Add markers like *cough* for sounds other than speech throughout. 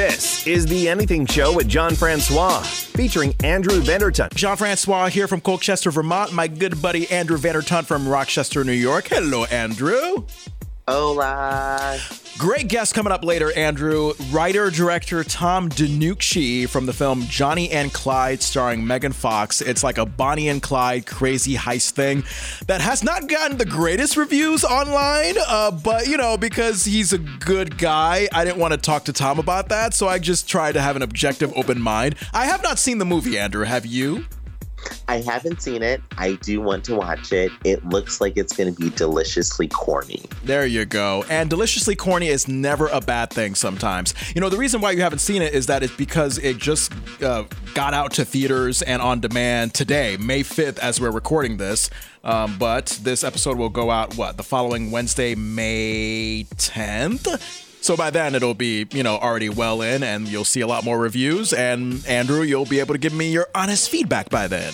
This is the Anything Show with Jon Francois, featuring Andrew Vandertunt. Jean Francois here from Colchester, Vermont. My good buddy Andrew Vandertunt from Rochester, New York. Hello, Andrew. Hola. Great guest coming up later, Andrew. Writer director Tom DeNucci from the film Johnny and Clyde, starring Megan Fox. It's like a Bonnie and Clyde crazy heist thing that has not gotten the greatest reviews online. Uh, but you know, because he's a good guy, I didn't want to talk to Tom about that, so I just tried to have an objective, open mind. I have not seen the movie, Andrew. Have you? I haven't seen it. I do want to watch it. It looks like it's going to be deliciously corny. There you go. And deliciously corny is never a bad thing sometimes. You know, the reason why you haven't seen it is that it's because it just uh, got out to theaters and on demand today, May 5th, as we're recording this. Um, but this episode will go out, what, the following Wednesday, May 10th? So by then it'll be, you know, already well in and you'll see a lot more reviews. And Andrew, you'll be able to give me your honest feedback by then.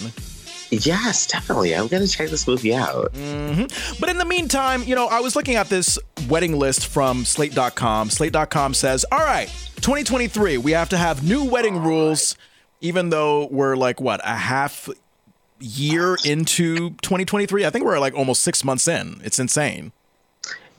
Yes, definitely. I'm going to check this movie out. Mm-hmm. But in the meantime, you know, I was looking at this wedding list from slate.com. Slate.com says, all right, 2023, we have to have new wedding rules, even though we're like, what, a half year into 2023? I think we're like almost six months in. It's insane.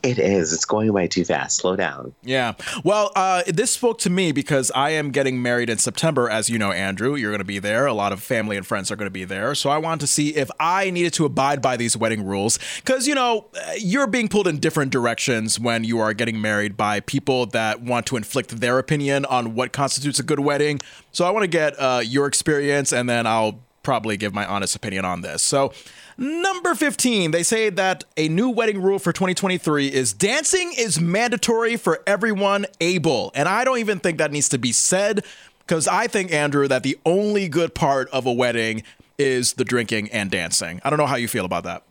It is. It's going by too fast. Slow down. Yeah. Well, uh, this spoke to me because I am getting married in September, as you know, Andrew. You're going to be there. A lot of family and friends are going to be there. So I wanted to see if I needed to abide by these wedding rules. Because, you know, you're being pulled in different directions when you are getting married by people that want to inflict their opinion on what constitutes a good wedding. So I want to get uh, your experience and then I'll probably give my honest opinion on this. So, Number 15, they say that a new wedding rule for 2023 is dancing is mandatory for everyone able. And I don't even think that needs to be said because I think, Andrew, that the only good part of a wedding is the drinking and dancing. I don't know how you feel about that.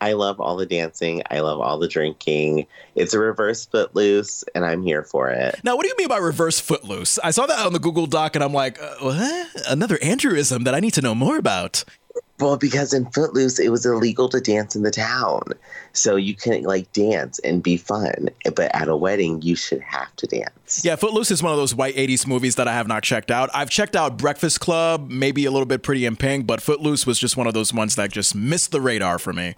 I love all the dancing. I love all the drinking. It's a reverse footloose, and I'm here for it. Now, what do you mean by reverse footloose? I saw that on the Google Doc, and I'm like, uh, what? Another Andrewism that I need to know more about. Well, because in Footloose, it was illegal to dance in the town. So you couldn't like dance and be fun. But at a wedding, you should have to dance. Yeah, Footloose is one of those white 80s movies that I have not checked out. I've checked out Breakfast Club, maybe a little bit Pretty in Pink, but Footloose was just one of those ones that just missed the radar for me.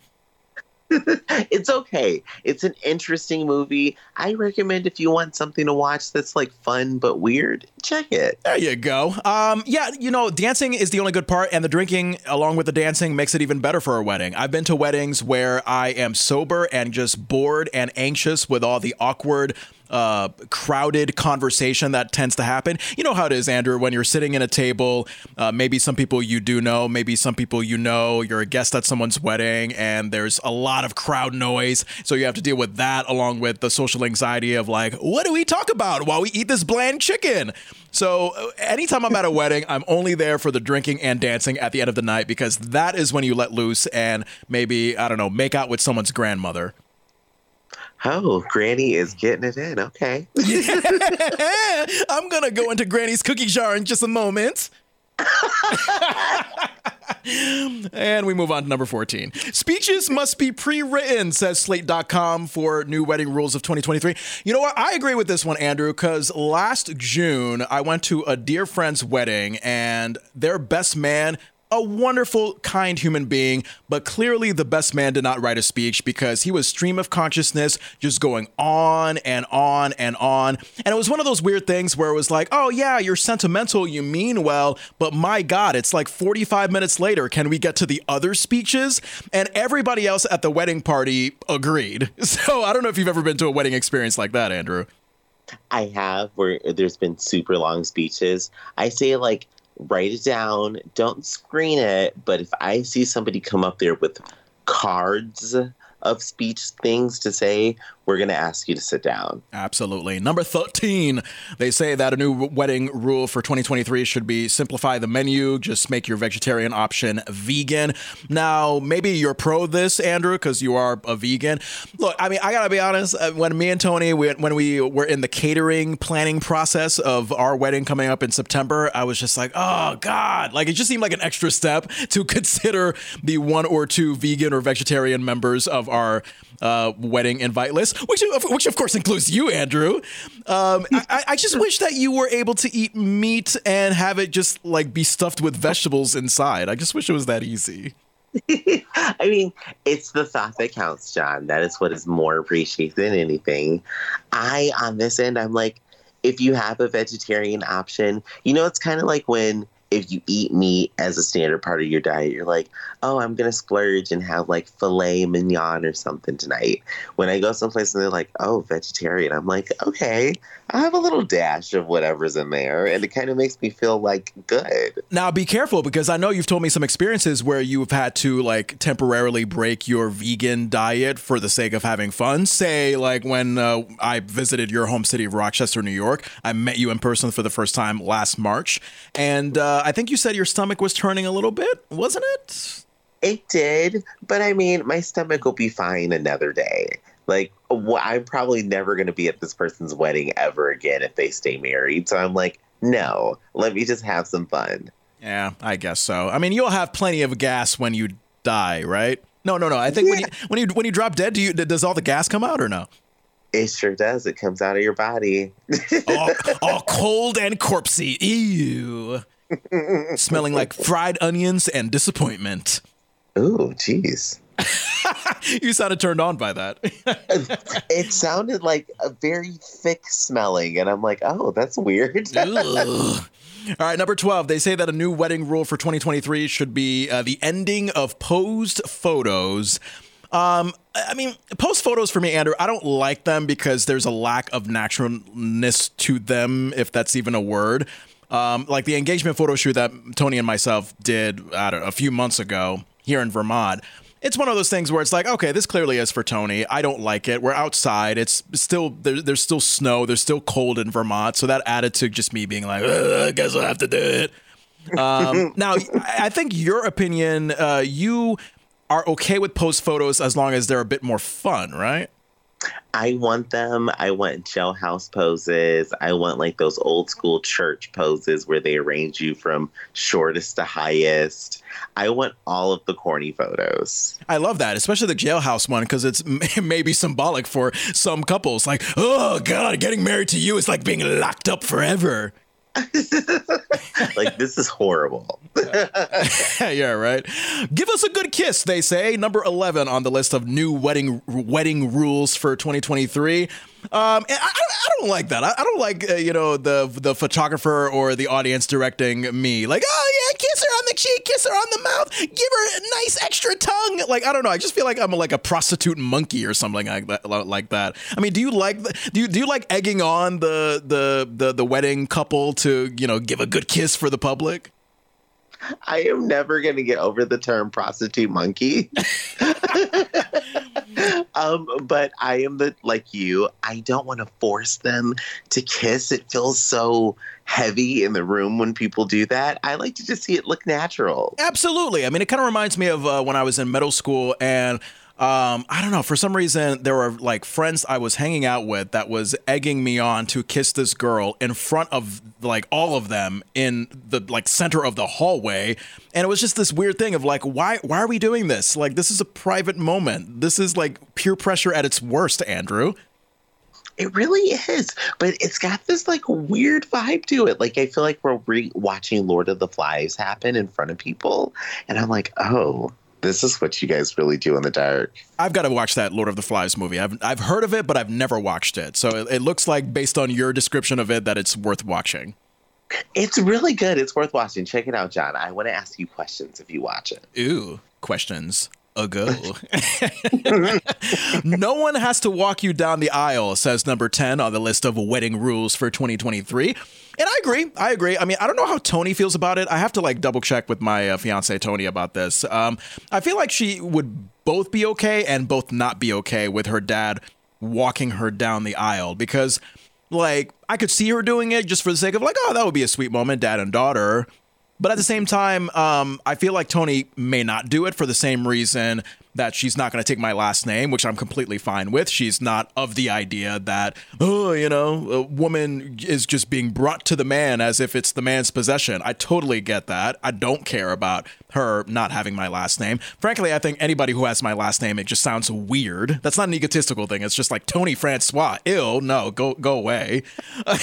*laughs* it's okay. It's an interesting movie. I recommend if you want something to watch that's like fun but weird, check it. There you go. Um, yeah, you know, dancing is the only good part, and the drinking along with the dancing makes it even better for a wedding. I've been to weddings where I am sober and just bored and anxious with all the awkward uh, crowded conversation that tends to happen. You know how it is, Andrew, when you're sitting in a table, uh, maybe some people you do know, maybe some people you know, you're a guest at someone's wedding, and there's a lot of crowd noise. So you have to deal with that along with the social anxiety of like, what do we talk about while we eat this bland chicken? So uh, anytime I'm at a wedding, I'm only there for the drinking and dancing at the end of the night because that is when you let loose and maybe, I don't know, make out with someone's grandmother. Oh, Granny is getting it in. Okay. *laughs* I'm going to go into Granny's cookie jar in just a moment. *laughs* and we move on to number 14. Speeches must be pre written, says Slate.com for new wedding rules of 2023. You know what? I agree with this one, Andrew, because last June I went to a dear friend's wedding and their best man a wonderful, kind human being, but clearly the best man did not write a speech because he was stream of consciousness, just going on and on and on. And it was one of those weird things where it was like, oh, yeah, you're sentimental, you mean well, but my God, it's like 45 minutes later. Can we get to the other speeches? And everybody else at the wedding party agreed. *laughs* So I don't know if you've ever been to a wedding experience like that, Andrew. I have, where there's been super long speeches. I say, like, write it down, don't screen it. But if I see somebody come up there with cards of speech things to say, we're going to ask you to sit down. Absolutely. Number 13, they say that a new wedding rule for 2023 should be simplify the menu, just make your vegetarian option vegan. Now, maybe you're pro this, Andrew, because you are a vegan. Look, I mean, I got to be honest, uh, when me and Tony, when we were in the catering planning process of our wedding coming up in September, I was just like, oh, God. Like, it just seemed like an extra step to *laughs* consider the one or two vegan or vegetarian members of our uh, wedding invite list, which which of course includes you, Andrew. Um, I, I just wish that you were able to eat meat and have it just like be stuffed with vegetables inside. I just wish it was that easy. *laughs* I mean, it's the thought that counts, Jon. That is what is more appreciated than anything. I, on this end, I'm like, if you have a vegetarian option, you know, it's kind of like when if you eat meat as a standard part of your diet, you're like, oh, I'm gonna splurge and have like filet mignon or something tonight. When I go someplace and they're like, oh, vegetarian, I'm like, okay, I have a little dash of whatever's in there, and it kind of makes me feel like good. Now, be careful because I know you've told me some experiences where you've had to like temporarily break your vegan diet for the sake of having fun. Say, like when uh, I visited your home city of Rochester, New York, I met you in person for the first time last March, and uh, Uh, I think you said your stomach was turning a little bit, wasn't it? It did, but I mean, my stomach will be fine another day. Like, I'm probably never going to be at this person's wedding ever again if they stay married. So I'm like, no, let me just have some fun. Yeah, I guess so. I mean, you'll have plenty of gas when you die, right? No, no, no. I think yeah. when you when you when you drop dead, do you does all the gas come out or no? It sure does. It comes out of your body. *laughs* all, all cold and corpsey. Ew. Smelling like fried onions and disappointment. Oh, jeez. *laughs* you sounded turned on by that. *laughs* it sounded like a very thick smelling, and I'm like, oh, that's weird. All right, number 12. They say that a new wedding rule for 2023 should be uh, the ending of posed photos. Um, I mean, post photos for me, Andrew, I don't like them because there's a lack of naturalness to them, if that's even a word. Um, like the engagement photo shoot that Tony and myself did, I don't know, a few months ago here in Vermont it's one of those things where it's like, okay, this clearly is for Tony. I don't like it. We're outside. It's still there, there's still snow. There's still cold in Vermont. So that added to just me being like, I guess I have to do it. Um, *laughs* now, I think your opinion, uh, you are okay with post photos as long as they're a bit more fun, right? I want them. I want jailhouse poses. I want like those old school church poses where they arrange you from shortest to highest. I want all of the corny photos. I love that, especially the jailhouse one because it's *laughs* maybe symbolic for some couples. Like, oh God, getting married to you is like being locked up forever. *laughs* like this is horrible. *laughs* yeah, right. Give us a good kiss, they say. Number 11 on the list of new wedding wedding rules for 2023. Um, I, I, don't like that. I, I don't like uh, you know the the photographer or the audience directing me. Like, oh yeah, kiss her on the cheek, kiss her on the mouth, give her a nice extra tongue. Like, I don't know. I just feel like I'm like a prostitute monkey or something like that. Like that. I mean, do you like do you do you like egging on the the the the wedding couple to you know give a good kiss for the public? I am never going to get over the term prostitute monkey. *laughs* *laughs* um, but I am the like you. I don't want to force them to kiss. It feels so heavy in the room when people do that. I like to just see it look natural. Absolutely. I mean, it kind of reminds me of uh, when I was in middle school and um, I don't know. For some reason, there were like friends I was hanging out with that was egging me on to kiss this girl in front of like all of them in the like center of the hallway, and it was just this weird thing of like, why why are we doing this? Like, this is a private moment. This is like peer pressure at its worst, Andrew. It really is, but it's got this like weird vibe to it. Like I feel like we're re- watching Lord of the Flies happen in front of people, and I'm like, oh, this is what you guys really do in the dark. I've got to watch that Lord of the Flies movie. I've I've heard of it, but I've never watched it. So it, it looks like, based on your description of it, that it's worth watching. It's really good. It's worth watching. Check it out, Jon. I want to ask you questions if you watch it. Ooh, questions ago. *laughs* *laughs* no one has to walk you down the aisle, says number 10 on the list of wedding rules for 2023. And I agree. I agree. I mean, I don't know how Tony feels about it. I have to like double check with my uh, fiance Tony about this. Um, I feel like she would both be okay and both not be okay with her dad walking her down the aisle because like I could see her doing it just for the sake of like, oh, that would be a sweet moment, dad and daughter. But at the same time, um, I feel like Tony may not do it for the same reason that she's not going to take my last name, which I'm completely fine with. She's not of the idea that, oh, you know, a woman is just being brought to the man as if it's the man's possession. I totally get that. I don't care about her not having my last name. Frankly, I think anybody who has my last name, it just sounds weird. That's not an egotistical thing. It's just like Tony Francois. Ill, no, go go away. *laughs* uh,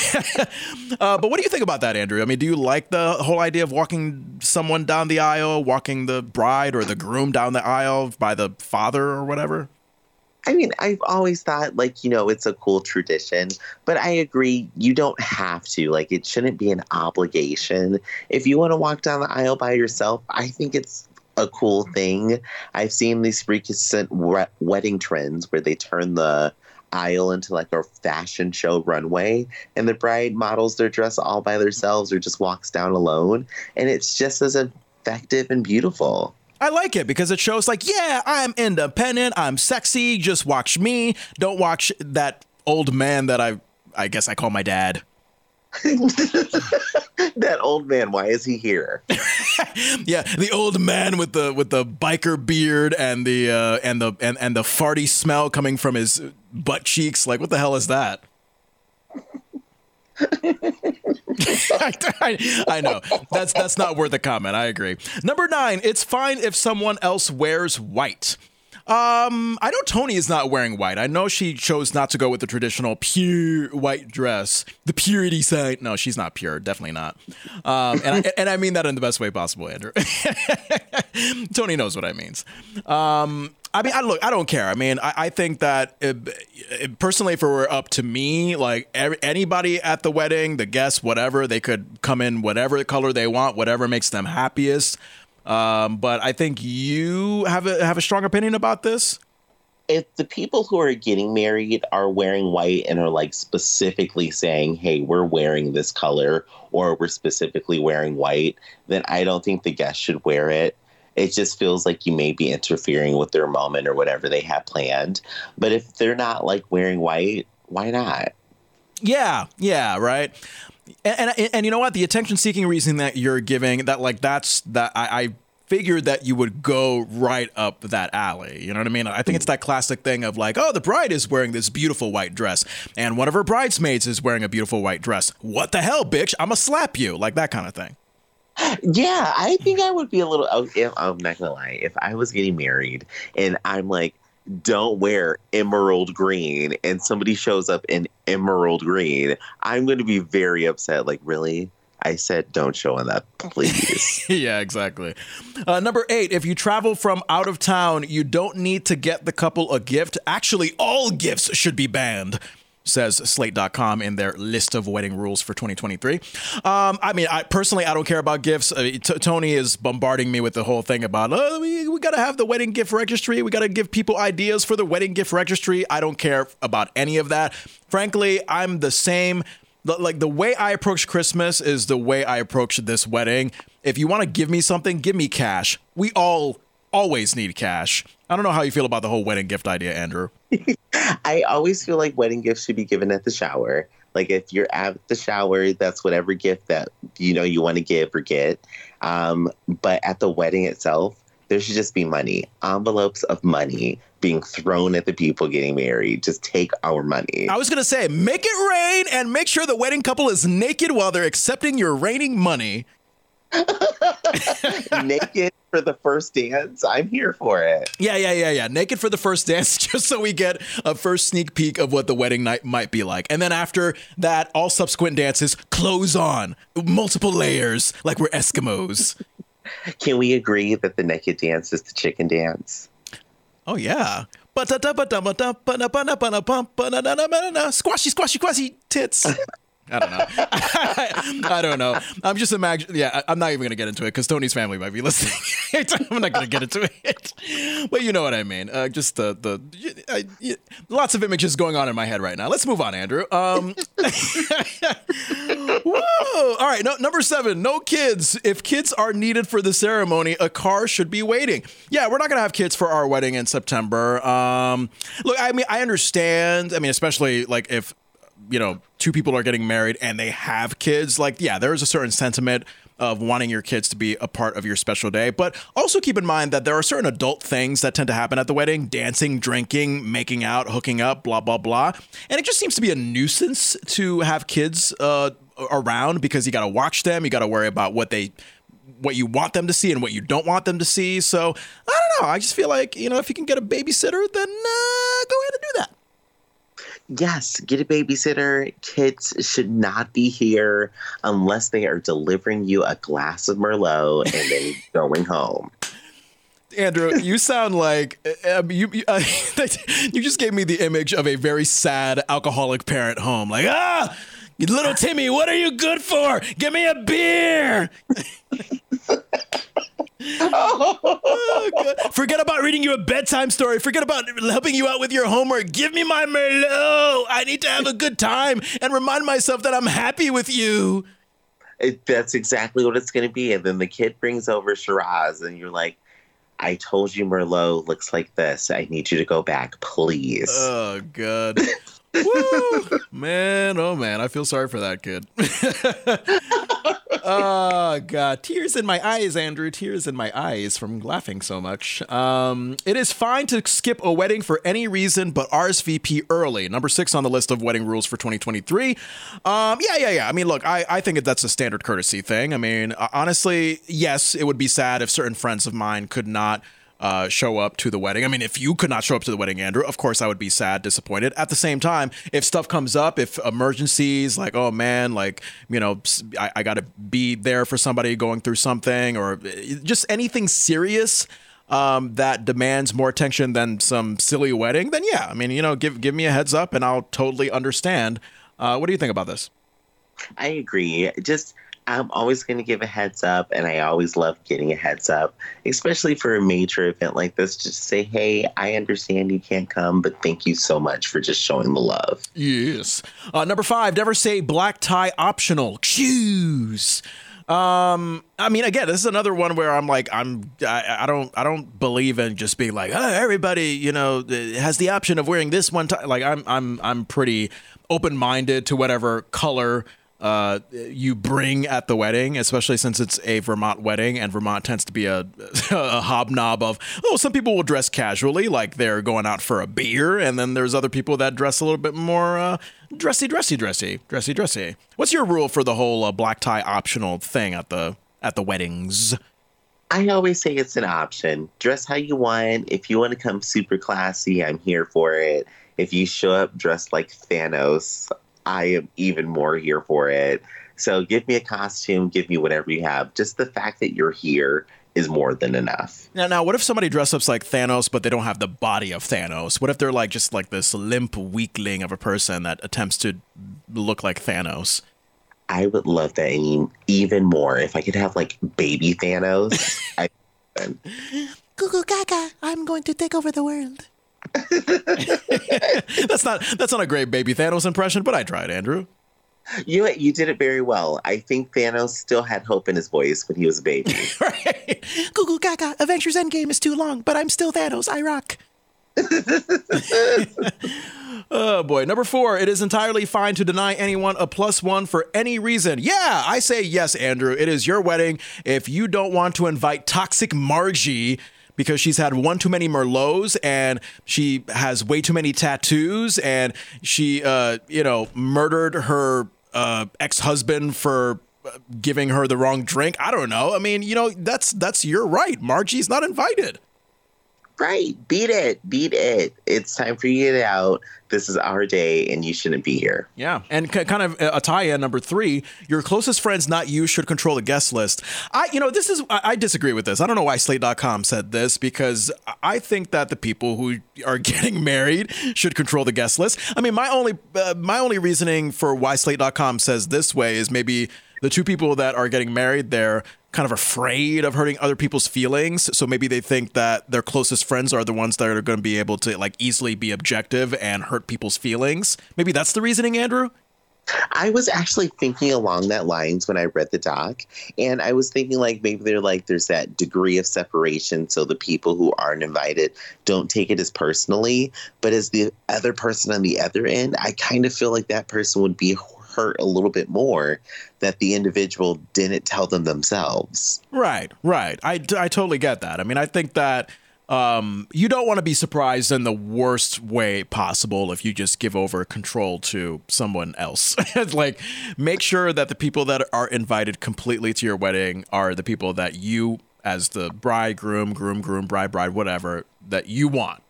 but what do you think about that, Andrew? I mean, do you like the whole idea of walking someone down the aisle, walking the bride or the groom down the aisle by the father or whatever? I mean, I've always thought, like, you know, it's a cool tradition, but I agree, you don't have to. Like, it shouldn't be an obligation. If you want to walk down the aisle by yourself, I think it's a cool thing. I've seen these recent wedding trends where they turn the aisle into like a fashion show runway and the bride models their dress all by themselves or just walks down alone and it's just as effective and beautiful I like it because it shows like, yeah, I'm independent, I'm sexy, just watch me. Don't watch that old man that I I guess I call my dad. *laughs* that old man, why is he here? yeah, the old man with the with the biker beard and the uh, and the and, and the farty smell coming from his butt cheeks. Like, what the hell is that? I, *laughs* I, know that's that's not worth a comment. I agree. Number nine, it's fine if someone else wears white. Um, I know Tony is not wearing white. I know she chose not to go with the traditional pure white dress, the purity side. No, she's not pure. Definitely not. Um, and I, *laughs* and I mean that in the best way possible, Andrew. *laughs* Tony knows what I means. Um, I mean, I look, I don't care. I mean, I, I think that it, it, personally, if it were up to me, like every, anybody at the wedding, the guests, whatever, they could come in whatever color they want, whatever makes them happiest. Um, but I think you have a have a strong opinion about this. If the people who are getting married are wearing white and are like specifically saying, "Hey, we're wearing this color," or we're specifically wearing white, then I don't think the guests should wear it it just feels like you may be interfering with their moment or whatever they have planned. But if they're not like wearing white, why not? Yeah, yeah, right. And, and, and you know what? The attention seeking reason that you're giving that like that's that I, I figured that you would go right up that alley. You know what I mean? I think it's that classic thing of like, oh, the bride is wearing this beautiful white dress, and one of her bridesmaids is wearing a beautiful white dress. What the hell, bitch? I'm gonna slap you, like that kind of thing. Yeah, I think I would be a little. Oh, I'm not gonna lie. If I was getting married and I'm like, don't wear emerald green, and somebody shows up in emerald green, I'm going to be very upset. Like, really? I said, don't show in that, please. *laughs* yeah, exactly. Uh, number eight, if you travel from out of town, you don't need to get the couple a gift. Actually, all gifts should be banned says slate.com in their list of wedding rules for 2023. Um, I mean, I personally, I don't care about gifts. Uh, t- Tony is bombarding me with the whole thing about, oh, we, we got to have the wedding gift registry. We got to give people ideas for the wedding gift registry. I don't care about any of that. Frankly, I'm the same. Like the way I approach Christmas is the way I approach this wedding. If you want to give me something, give me cash. We all always need cash. I don't know how you feel about the whole wedding gift idea, Andrew. *laughs* I always feel like wedding gifts should be given at the shower. Like if you're at the shower, that's whatever gift that you know you want to give or get. Um, but at the wedding itself, there should just be money, envelopes of money being thrown at the people getting married. Just take our money. I was gonna say, make it rain and make sure the wedding couple is naked while they're accepting your raining money. *laughs* naked for the first dance. I'm here for it. Yeah, yeah, yeah, yeah. Naked for the first *laughs* dance, just so we get a first sneak peek of what the wedding night might be like. And then after that, all subsequent dances, clothes on, multiple layers, like we're Eskimos. *laughs* Can we agree that the naked dance is the chicken dance? Oh yeah. Squashy, squashy, squashy tits. I don't know. *laughs* I don't know. I'm just imagining. Yeah, I'm not even going to get into it because Tony's family might be listening. *laughs* I'm not going to get into it. But you know what I mean. Uh, just the the I, I, lots of images going on in my head right now. Let's move on, Andrew. Um, *laughs* whoa! All right, no, number seven. No kids. If kids are needed for the ceremony, a car should be waiting. Yeah, we're not going to have kids for our wedding in September. Um, look, I mean, I understand. I mean, especially like if you know, two people are getting married and they have kids, like, yeah, there is a certain sentiment of wanting your kids to be a part of your special day. But also keep in mind that there are certain adult things that tend to happen at the wedding dancing, drinking, making out, hooking up, blah, blah, blah. And it just seems to be a nuisance to have kids uh, around because you got to watch them, you got to worry about what they what you want them to see and what you don't want them to see. So I don't know. I just feel like you know if you can get a babysitter, then uh, go ahead and do that. Yes, get a babysitter. Kids should not be here unless they are delivering you a glass of Merlot and then *laughs* going home. Andrew, you sound like um, you you, uh, *laughs* you just gave me the image of a very sad alcoholic parent home. Like, ah, little Timmy, what are you good for? Give me a beer. *laughs* oh, Forget about reading you a bedtime story. Forget about helping you out with your homework. Give me my Merlot. I need to have a good time and remind myself that I'm happy with you. It, that's exactly what it's going to be. And then the kid brings over Shiraz, and you're like, I told you Merlot looks like this. I need you to go back, please. Oh, God. *laughs* Woo! Man, oh man, I feel sorry for that kid. *laughs* oh god, tears in my eyes, Andrew. Tears in my eyes from laughing so much. Um, it is fine to skip a wedding for any reason, but RSVP early. Number six on the list of wedding rules for 2023. Um, yeah, yeah, yeah. I mean, look, I, I think that's a standard courtesy thing. I mean, honestly, yes, it would be sad if certain friends of mine could not uh, show up to the wedding. I mean, if you could not show up to the wedding, Andrew, of course I would be sad, disappointed. At the same time, if stuff comes up, if emergencies, like, oh man, like, you know, I, I got to be there for somebody going through something or eh, just anything serious um, that demands more attention than some silly wedding, then yeah, I mean, you know, give give me a heads up and I'll totally understand. Uh, what do you think about this? I agree. Just I'm always going to give a heads up, and I always love getting a heads up, especially for a major event like this. Just say, hey, I understand you can't come, but thank you so much for just showing the love. Yes. Uh, number five, never say black tie optional. Choose. Um, I mean, again, this is another one where I'm like, I'm, I, I don't, I don't believe in just being like, oh, everybody, you know, has the option of wearing this one tie. Like, I'm, I'm, I'm pretty open minded to whatever color uh, you bring at the wedding, especially since it's a Vermont wedding, and Vermont tends to be a, *laughs* a hobnob of oh, some people will dress casually, like they're going out for a beer, and then there's other people that dress a little bit more uh, dressy, dressy, dressy, dressy, dressy. What's your rule for the whole uh, black tie optional thing at the at the weddings? I always say it's an option. Dress how you want. If you want to come super classy, I'm here for it. If you show up dressed like Thanos, I am even more here for it. So give me a costume, give me whatever you have. Just the fact that you're here is more than enough. Now, now, what if somebody dresses up like Thanos, but they don't have the body of Thanos? What if they're like just like this limp weakling of a person that attempts to look like Thanos? I would love that even more. If I could have like baby Thanos, *laughs* I. Goo gaga! I'm going to take over the world. *laughs* that's not that's not a great baby Thanos impression, but I tried, Andrew. You you did it very well. I think Thanos still had hope in his voice when he was a baby. *laughs* right. Google Gaga, Avengers Endgame is too long, but I'm still Thanos. I rock. *laughs* oh boy. Number four, it is entirely fine to deny anyone a plus one for any reason. Yeah, I say yes, Andrew. It is your wedding. If you don't want to invite toxic Margie because she's had one too many Merlots and she has way too many tattoos and she, uh, you know, murdered her uh, ex husband for uh, giving her the wrong drink. I don't know. I mean, you know, that's that's your right. Margie's not invited. Right. Beat it. Beat it. It's time for you to get out. This is our day and you shouldn't be here. Yeah. And c- kind of a tie in number three your closest friends, not you, should control the guest list. I, you know, this is, I, I disagree with this. I don't know why slate.com said this because I think that the people who are *laughs* getting married should control the guest list. I mean, my only, uh, my only reasoning for why slate.com says this way is maybe the two people that are getting married there kind of afraid of hurting other people's feelings. So maybe they think that their closest friends are the ones that are going to be able to like easily be objective and hurt people's feelings. Maybe that's the reasoning, Andrew. I was actually thinking along that lines when I read the doc, and I was thinking like maybe they're like there's that degree of separation, so the people who aren't invited don't take it as personally, but as the other person on the other end, I kind of feel like that person would be hurt a little bit more that the individual didn't tell them themselves. Right, right. I, I totally get that. I mean, I think that um, you don't want to be surprised in the worst way possible if you just give over control to someone else. *laughs* like, make sure that the people that are invited completely to your wedding are the people that you, as the bride, groom, groom, groom, bride, bride, whatever, that you want.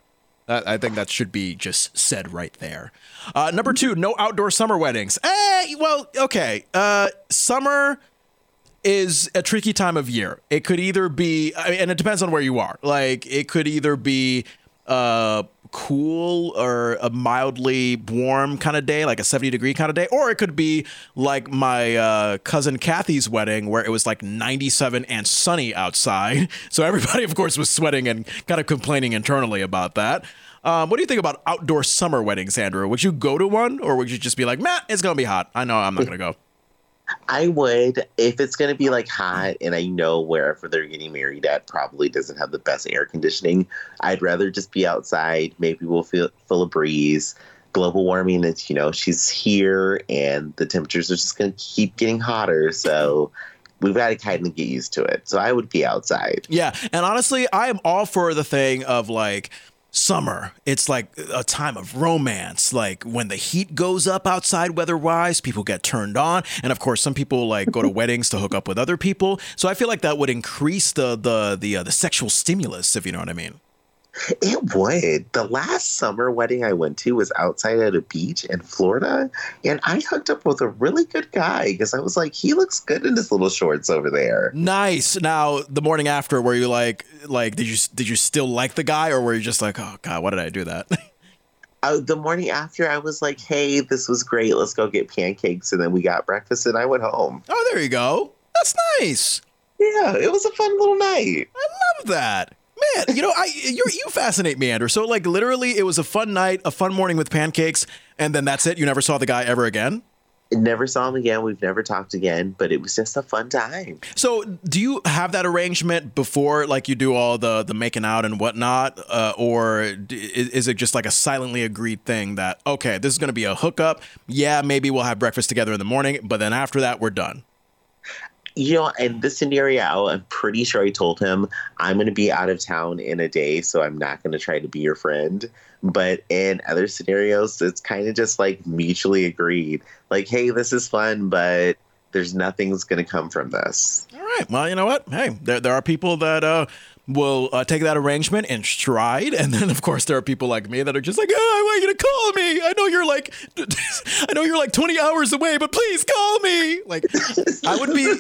I think that should be just said right there. Uh, number two, no outdoor summer weddings. Eh, well, okay. Uh, summer is a tricky time of year. It could either be, I mean, and it depends on where you are. Like, it could either be uh, cool or a mildly warm kind of day, like a 70 degree kind of day, or it could be like my uh, cousin Kathy's wedding, where it was like 97 and sunny outside. *laughs* So everybody, of course, was sweating and kind of complaining internally about that. Um, what do you think about outdoor summer weddings, Andrew? Would you go to one, or would you just be like, Matt, it's gonna be hot? I know I'm not gonna go. I would if it's to be like hot and I know wherever they're getting married at probably doesn't have the best air conditioning. I'd rather just be outside. Maybe we'll feel full of breeze. Global warming is, you know, she's here and the temperatures are just to keep getting hotter. So we've got to kind of get used to it. So I would be outside. Yeah. And honestly, I am all for the thing of like, summer. It's like a time of romance. Like when the heat goes up outside weather wise, people get turned on. And of course, some people like go to *laughs* weddings to hook up with other people. So I feel like that would increase the the the uh, the sexual stimulus, if you know what I mean. It would. The last summer wedding I went to was outside at a beach in Florida, and I hooked up with a really good guy because I was like, he looks good in his little shorts over there. Nice. Now, the morning after, were you like, like, did you did you still like the guy, or were you just like, oh god, why did I do that? *laughs* Uh, the morning after, I was like, hey, this was great. Let's go get pancakes, and then we got breakfast, and I went home. Oh, there you go. That's nice. Yeah, it was a fun little night. I love that. Man, you know, I you you fascinate me, Andrew. So like literally it was a fun night, a fun morning with pancakes, and then that's it. You never saw the guy ever again? Never saw him again. We've never talked again, but it was just a fun time. So, do you have that arrangement before, like you do all the the making out and whatnot, uh, or d- is it just like a silently agreed thing that okay, this is going to be a hookup? Yeah, maybe we'll have breakfast together in the morning, but then after that, we're done. You know, in this scenario, I'm pretty sure I told him I'm going to be out of town in a day, so I'm not going to try to be your friend. But in other scenarios, it's kind of just like mutually agreed. Like, hey, this is fun, but there's nothing's going to come from this. All right. Well, you know what? Hey, there, there are people that uh, will uh, take that arrangement in stride. And then, of course, there are people like me that are just like, oh, I want you to call me. I know you're like, *laughs* I know you're like 20 hours away, but please call me. Like, I would be,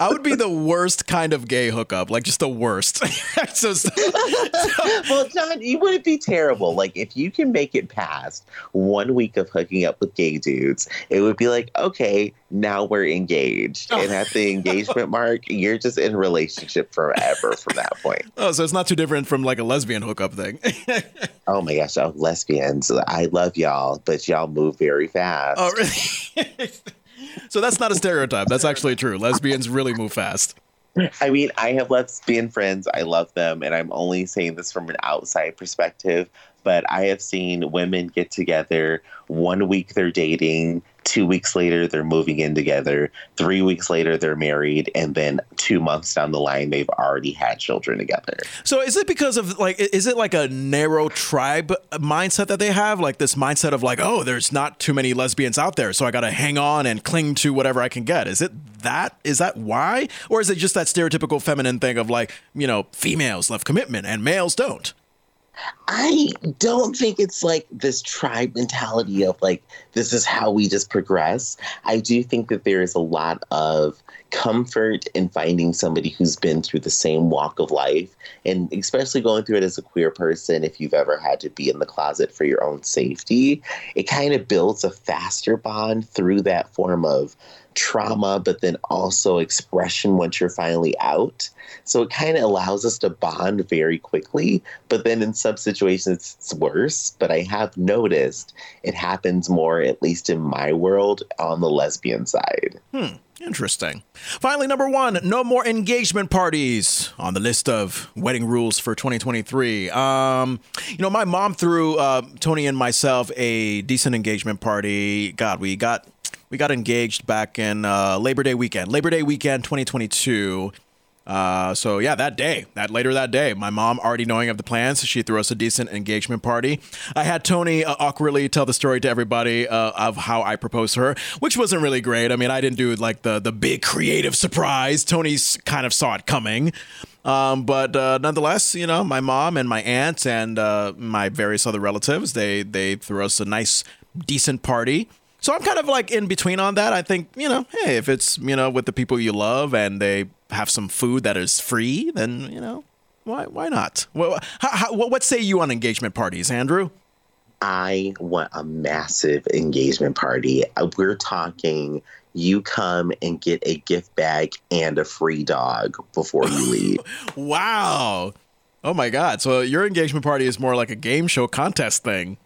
I would be the worst kind of gay hookup, like just the worst. *laughs* so, so, *laughs* well, Jon, you wouldn't be terrible. Like, if you can make it past one week of hooking up with gay dudes, it would be like, okay, now we're engaged. And at the *laughs* engagement mark, you're just in relationship forever from that point. *laughs* oh, so it's not too different from like a lesbian hookup thing. *laughs* Oh my gosh, oh, lesbians, I love y'all, but y'all move very fast. oh, really? so that's not a stereotype. That's actually true. Lesbians really move fast. I mean, I have lesbian friends. I love them. And I'm only saying this from an outside perspective. But I have seen women get together. One week they're dating. Two weeks later, they're moving in together. Three weeks later, they're married. And then two months down the line, they've already had children together. So is it because of like is it like a narrow tribe mindset that they have like this mindset of like oh there's not too many lesbians out there so I got to hang on and cling to whatever I can get. Is it that is that why or is it just that stereotypical feminine thing of like, you know, females love commitment and males don't? I don't think it's like this tribe mentality of like, this is how we just progress. I do think that there is a lot of comfort in finding somebody who's been through the same walk of life. And especially going through it as a queer person, if you've ever had to be in the closet for your own safety, it kind of builds a faster bond through that form of trauma, but then also expression once you're finally out. So it kind of allows us to bond very quickly. But then in some situations, it's worse. But I have noticed it happens more, at least in my world, on the lesbian side. Hmm. Interesting. Finally, number one, no more engagement parties on the list of wedding rules for 2023. Um, you know, my mom threw uh, Tony and myself a decent engagement party. God, we got We got engaged back in uh, Labor Day weekend, Labor Day weekend 2022. Uh, so yeah, that day, that later that day, my mom already knowing of the plans, she threw us a decent engagement party. I had Tony uh, awkwardly tell the story to everybody uh, of how I proposed to her, which wasn't really great. I mean, I didn't do like the the big creative surprise. Tony's kind of saw it coming. Um, but uh, nonetheless, you know, my mom and my aunt and uh, my various other relatives, they they threw us a nice, decent party. So I'm kind of like in between on that. I think, you know, hey, if it's, you know, with the people you love and they have some food that is free, then, you know, why why not? Well, how, how, what say you on engagement parties, Andrew? I want a massive engagement party. Uh, We're talking you come and get a gift bag and a free dog before you *laughs* leave. Wow. Oh my God. So your engagement party is more like a game show contest thing.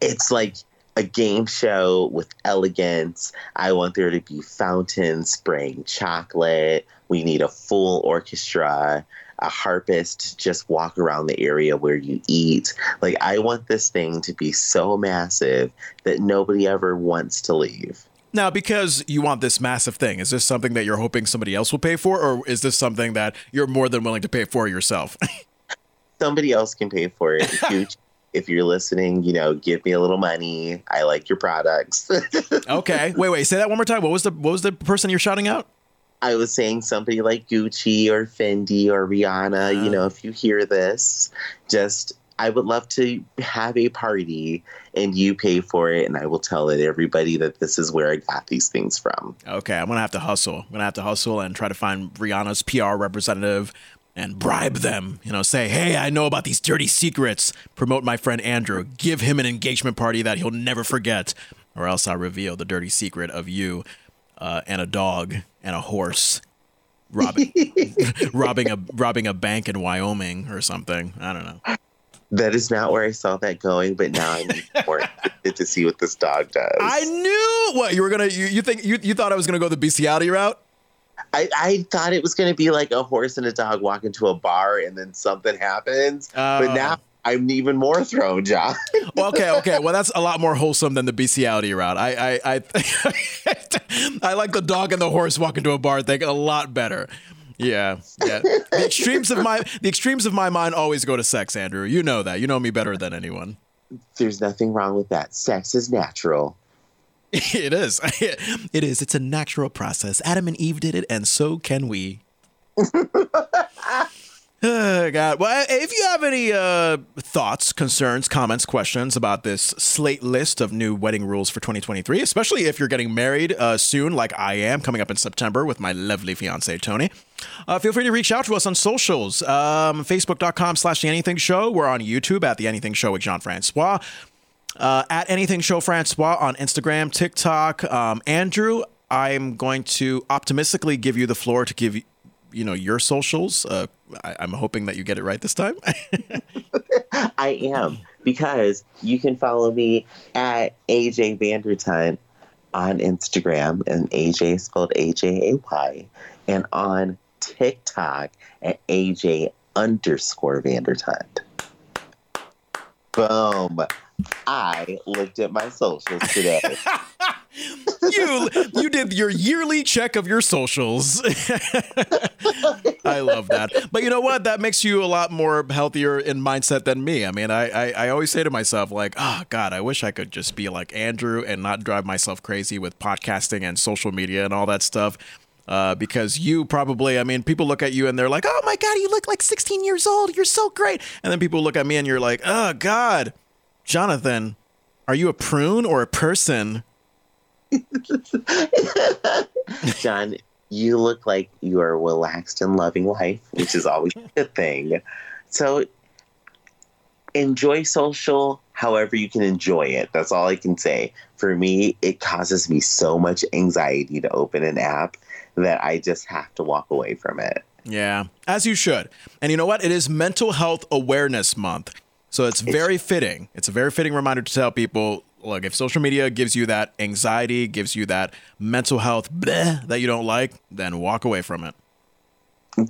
it's like a game show with elegance. I want there to be fountains spraying chocolate. We need a full orchestra, a harpist to just walk around the area where you eat. Like, I want this thing to be so massive that nobody ever wants to leave. Now, because you want this massive thing, is this something that you're hoping somebody else will pay for, or is this something that you're more than willing to pay for yourself? *laughs* Somebody else can pay for it. *laughs* Gucci, if you're listening, you know, give me a little money. I like your products. *laughs* okay. Wait, wait. Say that one more time. What was the what was the person you're shouting out? I was saying somebody like Gucci or Fendi or Rihanna, you Ah. know, if you hear this, just I would love to have a party and you pay for it and I will tell it everybody that this is where I got these things from. Okay, I'm gonna have to hustle. I'm gonna have to hustle and try to find Rihanna's PR representative and bribe them. You know, say, hey, I know about these dirty secrets. Promote my friend Andrew. Give him an engagement party that he'll never forget, or else I'll reveal the dirty secret of you uh, and a dog and a horse robbing *laughs* *laughs* robbing a robbing a bank in Wyoming or something. I don't know. That is not where I saw that going, but now I'm more *laughs* interested to see what this dog does. I knew what you were gonna. You, you think you, you thought I was gonna go the bestiality route? I, I thought it was going to be like a horse and a dog walk into a bar and then something happens. Oh. but now I'm even more thrown, Jon. *laughs* Well, okay, okay. Well, that's a lot more wholesome than the bestiality route. I, I, I, *laughs* I like the dog and the horse walk into a bar thing a lot better. Yeah, yeah. The extremes of my the extremes of my mind always go to sex, Andrew. You know that. You know me better than anyone. There's nothing wrong with that. Sex is natural. *laughs* It is. *laughs* It is. It's a natural process. Adam and Eve did it, and so can we. Oh, *laughs* *sighs* God. Well, if you have any uh, thoughts, concerns, comments, questions about this slate list of new wedding rules for 2023, especially if you're getting married uh, soon, like I am, coming up in September with my lovely fiance Tony, uh, feel free to reach out to us on socials. Um, Facebook.com slash The Anything Show. We're on YouTube at The Anything Show with Jean Francois. Uh, at Anything Show Francois on Instagram, TikTok. Um, Andrew, I'm going to optimistically give you the floor to give you know your socials. Uh, I, I'm hoping that you get it right this time. *laughs* I am because you can follow me at AJ Vandertunt on Instagram, and AJ spelled A J A Y, and on TikTok at AJ underscore Vandertunt. Boom. I looked at my socials today. *laughs* you you did your yearly check of your socials. *laughs* I love that. But you know what? That makes you a lot more healthier in mindset than me. I mean, I, I, I always say to myself, like, oh God, I wish I could just be like Andrew and not drive myself crazy with podcasting and social media and all that stuff. Uh, because you probably, I mean, people look at you and they're like, oh my God, you look like 16 years old. You're so great. And then people look at me and you're like, oh God, Jonathan, are you a prune or a person? *laughs* Jon, you look like you are a relaxed and loving wife, which is always a good thing. So enjoy social however you can enjoy it. That's all I can say. For me, it causes me so much anxiety to open an app that I just have to walk away from it. Yeah, as you should. And you know what? It is Mental Health Awareness Month. So it's very fitting. It's a very fitting reminder to tell people look, if social media gives you that anxiety, gives you that mental health bleh, that you don't like, then walk away from it.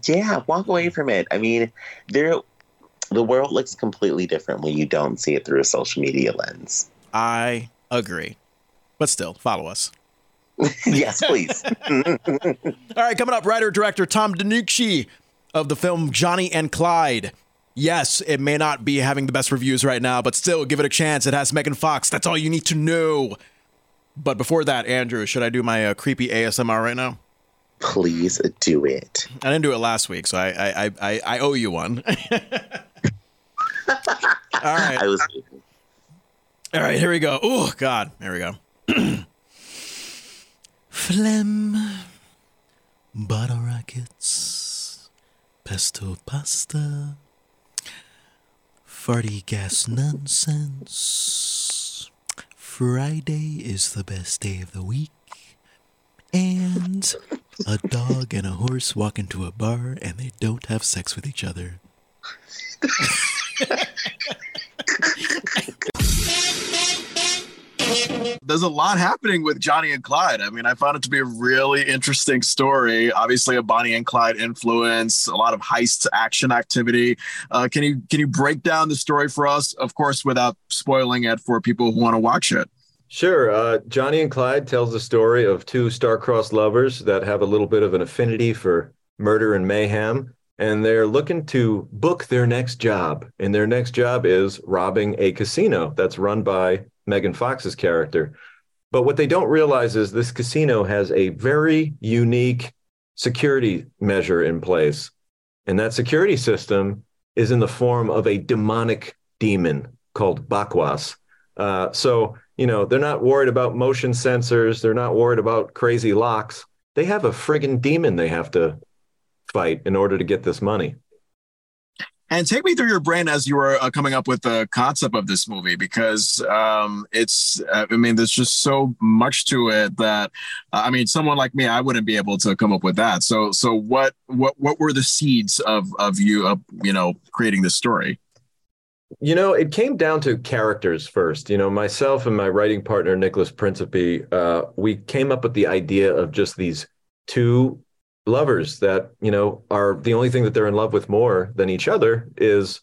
Yeah, walk away from it. I mean, there the world looks completely different when you don't see it through a social media lens. I agree. But still, follow us. *laughs* yes, please. *laughs* *laughs* All right, coming up, writer director Tom DeNucci of the film Johnny and Clyde. Yes, it may not be having the best reviews right now, but still, give it a chance. It has Megan Fox. That's all you need to know. But before that, Andrew, should I do my uh, creepy ASMR right now? please do it. I didn't do it last week, so I I I, I, owe you one. *laughs* all right, I was all right. Here we go. Oh God, here we go. *clears throat* Phlegm, bottle rockets, pesto pasta, farty gas nonsense. Friday is the best day of the week. And a dog and a horse walk into a bar and they don't have sex with each other. *laughs* there's a lot happening with Johnny and Clyde. I mean, I found it to be a really interesting story. Obviously, a Bonnie and Clyde influence, a lot of heist action activity. Uh, can you can you break down the story for us? Of course, without spoiling it for people who want to watch it. Sure. Uh, Johnny and Clyde tells the story of two star-crossed lovers that have a little bit of an affinity for murder and mayhem, and they're looking to book their next job. And their next job is robbing a casino that's run by Megan Fox's character. But what they don't realize is this casino has a very unique security measure in place. And that security system is in the form of a demonic demon called Bakwas. Uh, so, you know, they're not worried about motion sensors, they're not worried about crazy locks. They have a friggin' demon they have to fight in order to get this money. And take me through your brain as you were uh, coming up with the concept of this movie, because um, it's, uh, I mean, there's just so much to it that, uh, I mean, someone like me, I wouldn't be able to come up with that. So, so what, what, what were the seeds of, of you, you know, creating this story? You know, it came down to characters first. You know, myself and my writing partner, Nicholas Principe, uh, we came up with the idea of just these two lovers that you know are the only thing that they're in love with more than each other is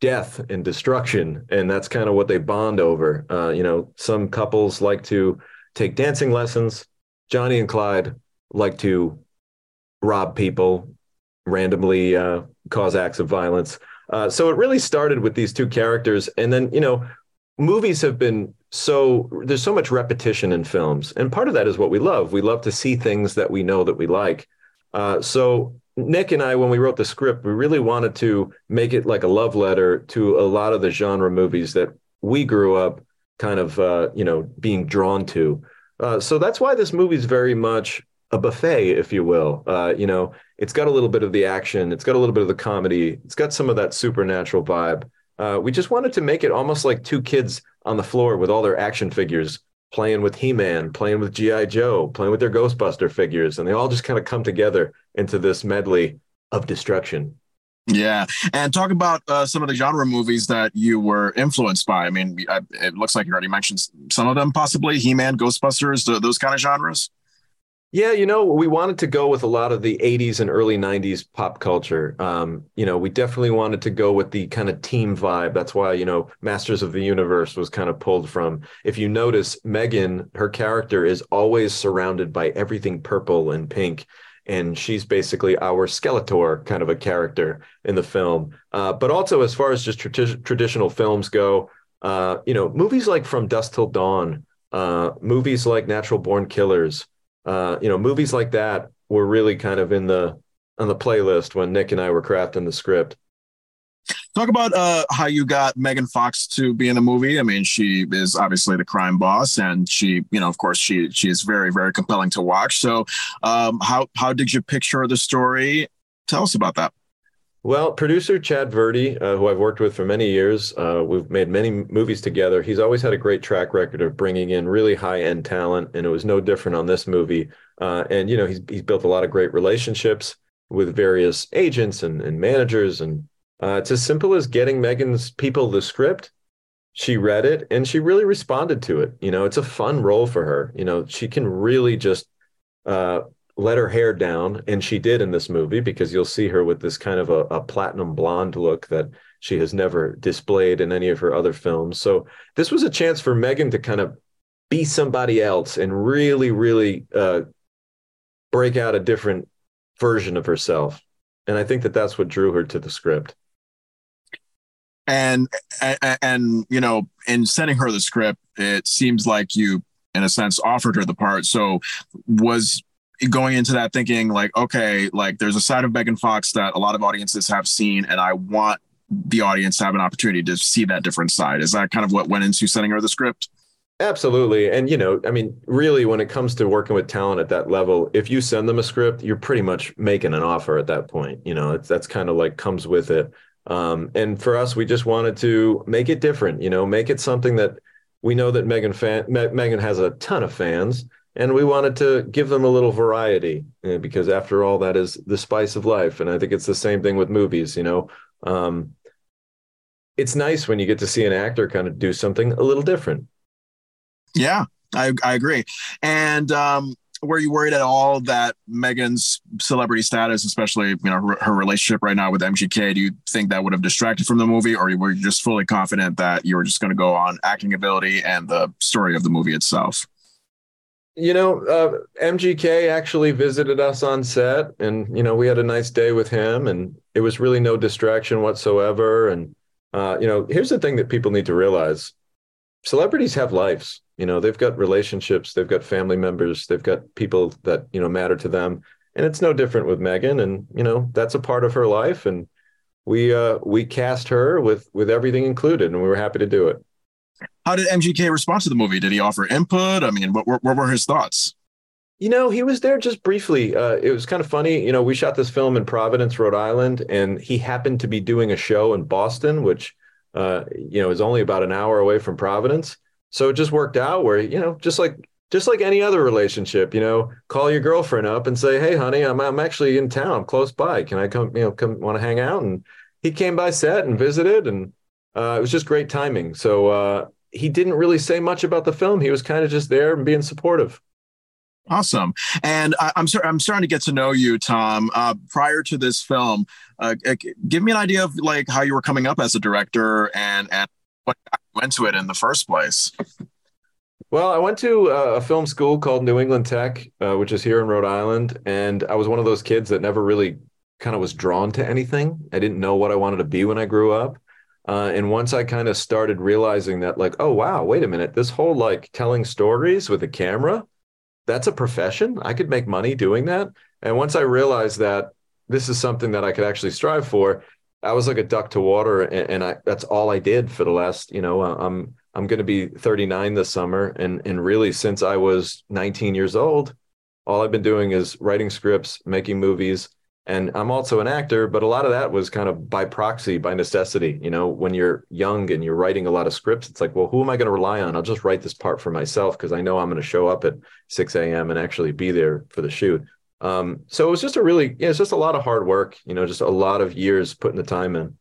death and destruction. And that's kind of what they bond over. Uh, you know some couples like to take dancing lessons. Johnny and clyde like to rob people randomly uh, cause acts of violence. Uh, so it really started with these two characters. And then you know movies have been so there's so much repetition in films. And part of that is what we love. We love to see things that we know that we like uh, so Nick and I, when we wrote the script, we really wanted to make it like a love letter to a lot of the genre movies that we grew up kind of, uh, you know, being drawn to. Uh, so that's why this movie is very much a buffet, if you will. Uh, you know, it's got a little bit of the action, it's got a little bit of the comedy, it's got some of that supernatural vibe. Uh, we just wanted to make it almost like two kids on the floor with all their action figures playing with He-Man, playing with GI Joe, playing with their Ghostbuster figures, and they all just kind of come together into this medley of destruction. Yeah, and talk about uh, some of the genre movies that you were influenced by. I mean, I, it looks like you already mentioned some of them, possibly He-Man, Ghostbusters, those kind of genres. Yeah, you know, we wanted to go with a lot of the 80s and early 90s pop culture. Um, you know, we definitely wanted to go with the kind of team vibe. That's why, you know, Masters of the Universe was kind of pulled from. If you notice, Megan, her character is always surrounded by everything purple and pink. And she's basically our Skeletor kind of a character in the film. Uh, but also, as far as just tra- traditional films go, uh, you know, movies like From Dusk Till Dawn, uh, movies like Natural Born Killers, uh, you know, movies like that were really kind of in the on the playlist when Nick and I were crafting the script. Talk about uh, how you got Megan Fox to be in the movie. I mean, she is obviously the crime boss, and she, you know, of course, she she is very very compelling to watch. So, um, how how did you picture the story? Tell us about that. Well, producer Chad Verdi, uh, who I've worked with for many years, uh, we've made many movies together. He's always had a great track record of bringing in really high end talent, and it was no different on this movie. Uh, and you know, he's he's built a lot of great relationships with various agents and, and managers, and uh, it's as simple as getting Megan's people the script. She read it and she really responded to it. You know, it's a fun role for her. You know, she can really just uh, let her hair down, and she did in this movie because you'll see her with this kind of a, a, platinum blonde look that she has never displayed in any of her other films. So this was a chance for Megan to kind of be somebody else and really, really uh, break out a different version of herself. And I think that that's what drew her to the script. And, and, and you know, in sending her the script, it seems like you, in a sense, offered her the part. So was going into that thinking like, okay, like there's a side of Megan Fox that a lot of audiences have seen, and I want the audience to have an opportunity to see that different side. Is that kind of what went into sending her the script? Absolutely. And, you know, I mean, really, when it comes to working with talent at that level, if you send them a script, you're pretty much making an offer at that point. You know, that's kind of like comes with it. Um, and for us, we just wanted to make it different, you know, make it something that we know that Megan fan, Me- Megan has a ton of fans, and we wanted to give them a little variety because after all, that is the spice of life. And I think it's the same thing with movies, you know. Um, it's nice when you get to see an actor kind of do something a little different yeah, I, I agree. And um, were you worried at all that Megan's celebrity status, especially you know her, her, relationship right now with MGK, do you think that would have distracted from the movie, or were you just fully confident that you were just going to go on acting ability and the story of the movie itself? You know, uh, MGK actually visited us on set, and you know we had a nice day with him, and it was really no distraction whatsoever. And uh, you know, here's the thing that people need to realize: celebrities have lives you know they've got relationships they've got family members they've got people that you know matter to them. And it's no different with megan and you know that's a part of her life. And we uh we cast her with with everything included and we were happy to do it how did mgk respond to the movie did he offer input i mean what, what, what were his thoughts you know he was there just briefly uh, it was kind of funny you know we shot this film in providence rhode island and he happened to be doing a show in boston which uh, you know is only about an hour away from providence so it just worked out where, you know, just like just like any other relationship, you know, call your girlfriend up and say, "Hey, honey, I'm I'm actually in town, close by. Can I come? You know, come want to hang out?" And he came by set and visited, and uh, it was just great timing. So uh, he didn't really say much about the film. He was kind of just there and being supportive. Awesome, and I, am sorry, I'm starting to get to know you, Tom. Uh, prior to this film, uh, give me an idea of like how you were coming up as a director and and what went to it in the first place? Well, I went to a film school called New England Tech, uh, which is here in Rhode Island, and I was one of those kids that never really kind of was drawn to anything. I didn't know what I wanted to be when I grew up. Uh, and once I kind of started realizing that, like, oh wow, wait a minute, this whole like telling stories with a camera, that's a profession. I could make money doing that. And once I realized that this is something that I could actually strive for, I was like a duck to water, and, and I that's all I did for the last, you know, uh, I'm I'm going to be 39 this summer, and and really since I was 19 years old, all I've been doing is writing scripts, making movies, and I'm also an actor. But a lot of that was kind of by proxy, by necessity. You know, when you're young and you're writing a lot of scripts, it's like, well, who am I going to rely on? I'll just write this part for myself because I know I'm going to show up at 6 a.m. and actually be there for the shoot. Um, so it was just a really, yeah, it's just a lot of hard work, you know, just a lot of years putting the time in.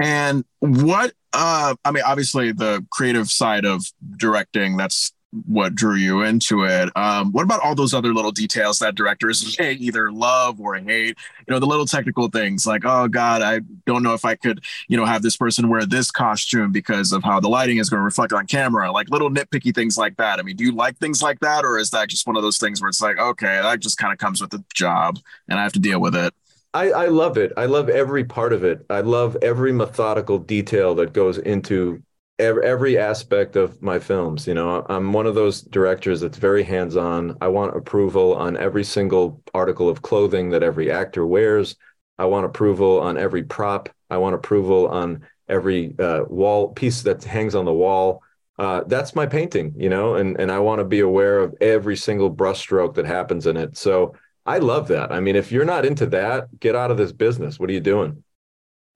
And what, uh, I mean, obviously the creative side of directing, that's what drew you into it. Um, what about all those other little details that directors *laughs* either love or hate? You know, the little technical things like, oh God, I don't know if I could, you know, have this person wear this costume because of how the lighting is going to reflect on camera. Like little nitpicky things like that. I mean, do you like things like that, or is that just one of those things where it's like, okay, that just kind of comes with the job, and I have to deal with it? I, I love it. I love every part of it. I love every methodical detail that goes into every, aspect of my films. You know, I'm one of those directors that's very hands on. I want approval on every single article of clothing that every actor wears. I want approval on every prop. I want approval on every uh, wall piece that hangs on the wall. Uh, that's my painting, you know, and and I want to be aware of every single brushstroke that happens in it. So I love that. I mean, if you're not into that, get out of this business. What are you doing?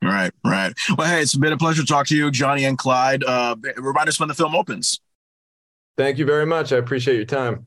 Right, right. Well, hey, it's been a pleasure to talk to you, Johnny and Clyde. Uh, remind us when the film opens. Thank you very much. I appreciate your time.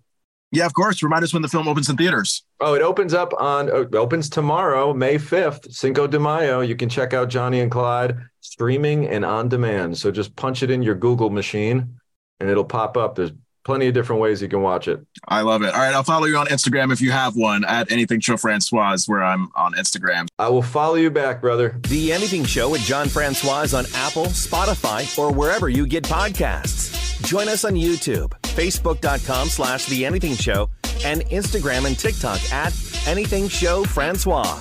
Yeah, of course. Remind us when the film opens in theaters. Oh, it opens up on uh, opens tomorrow, May fifth, Cinco de Mayo. You can check out Johnny and Clyde streaming and on demand. So just punch it in your Google machine, and it'll pop up. There's plenty of different ways you can watch it. I love it. All right, I'll follow you on Instagram if you have one at Anything Show Francois, where I'm on Instagram. I will follow you back, brother. The Anything Show with Jon Francois on Apple, Spotify, or wherever you get podcasts. Join us on YouTube, Facebook.com slash The Anything Show, and Instagram and TikTok at Anything Show Francois.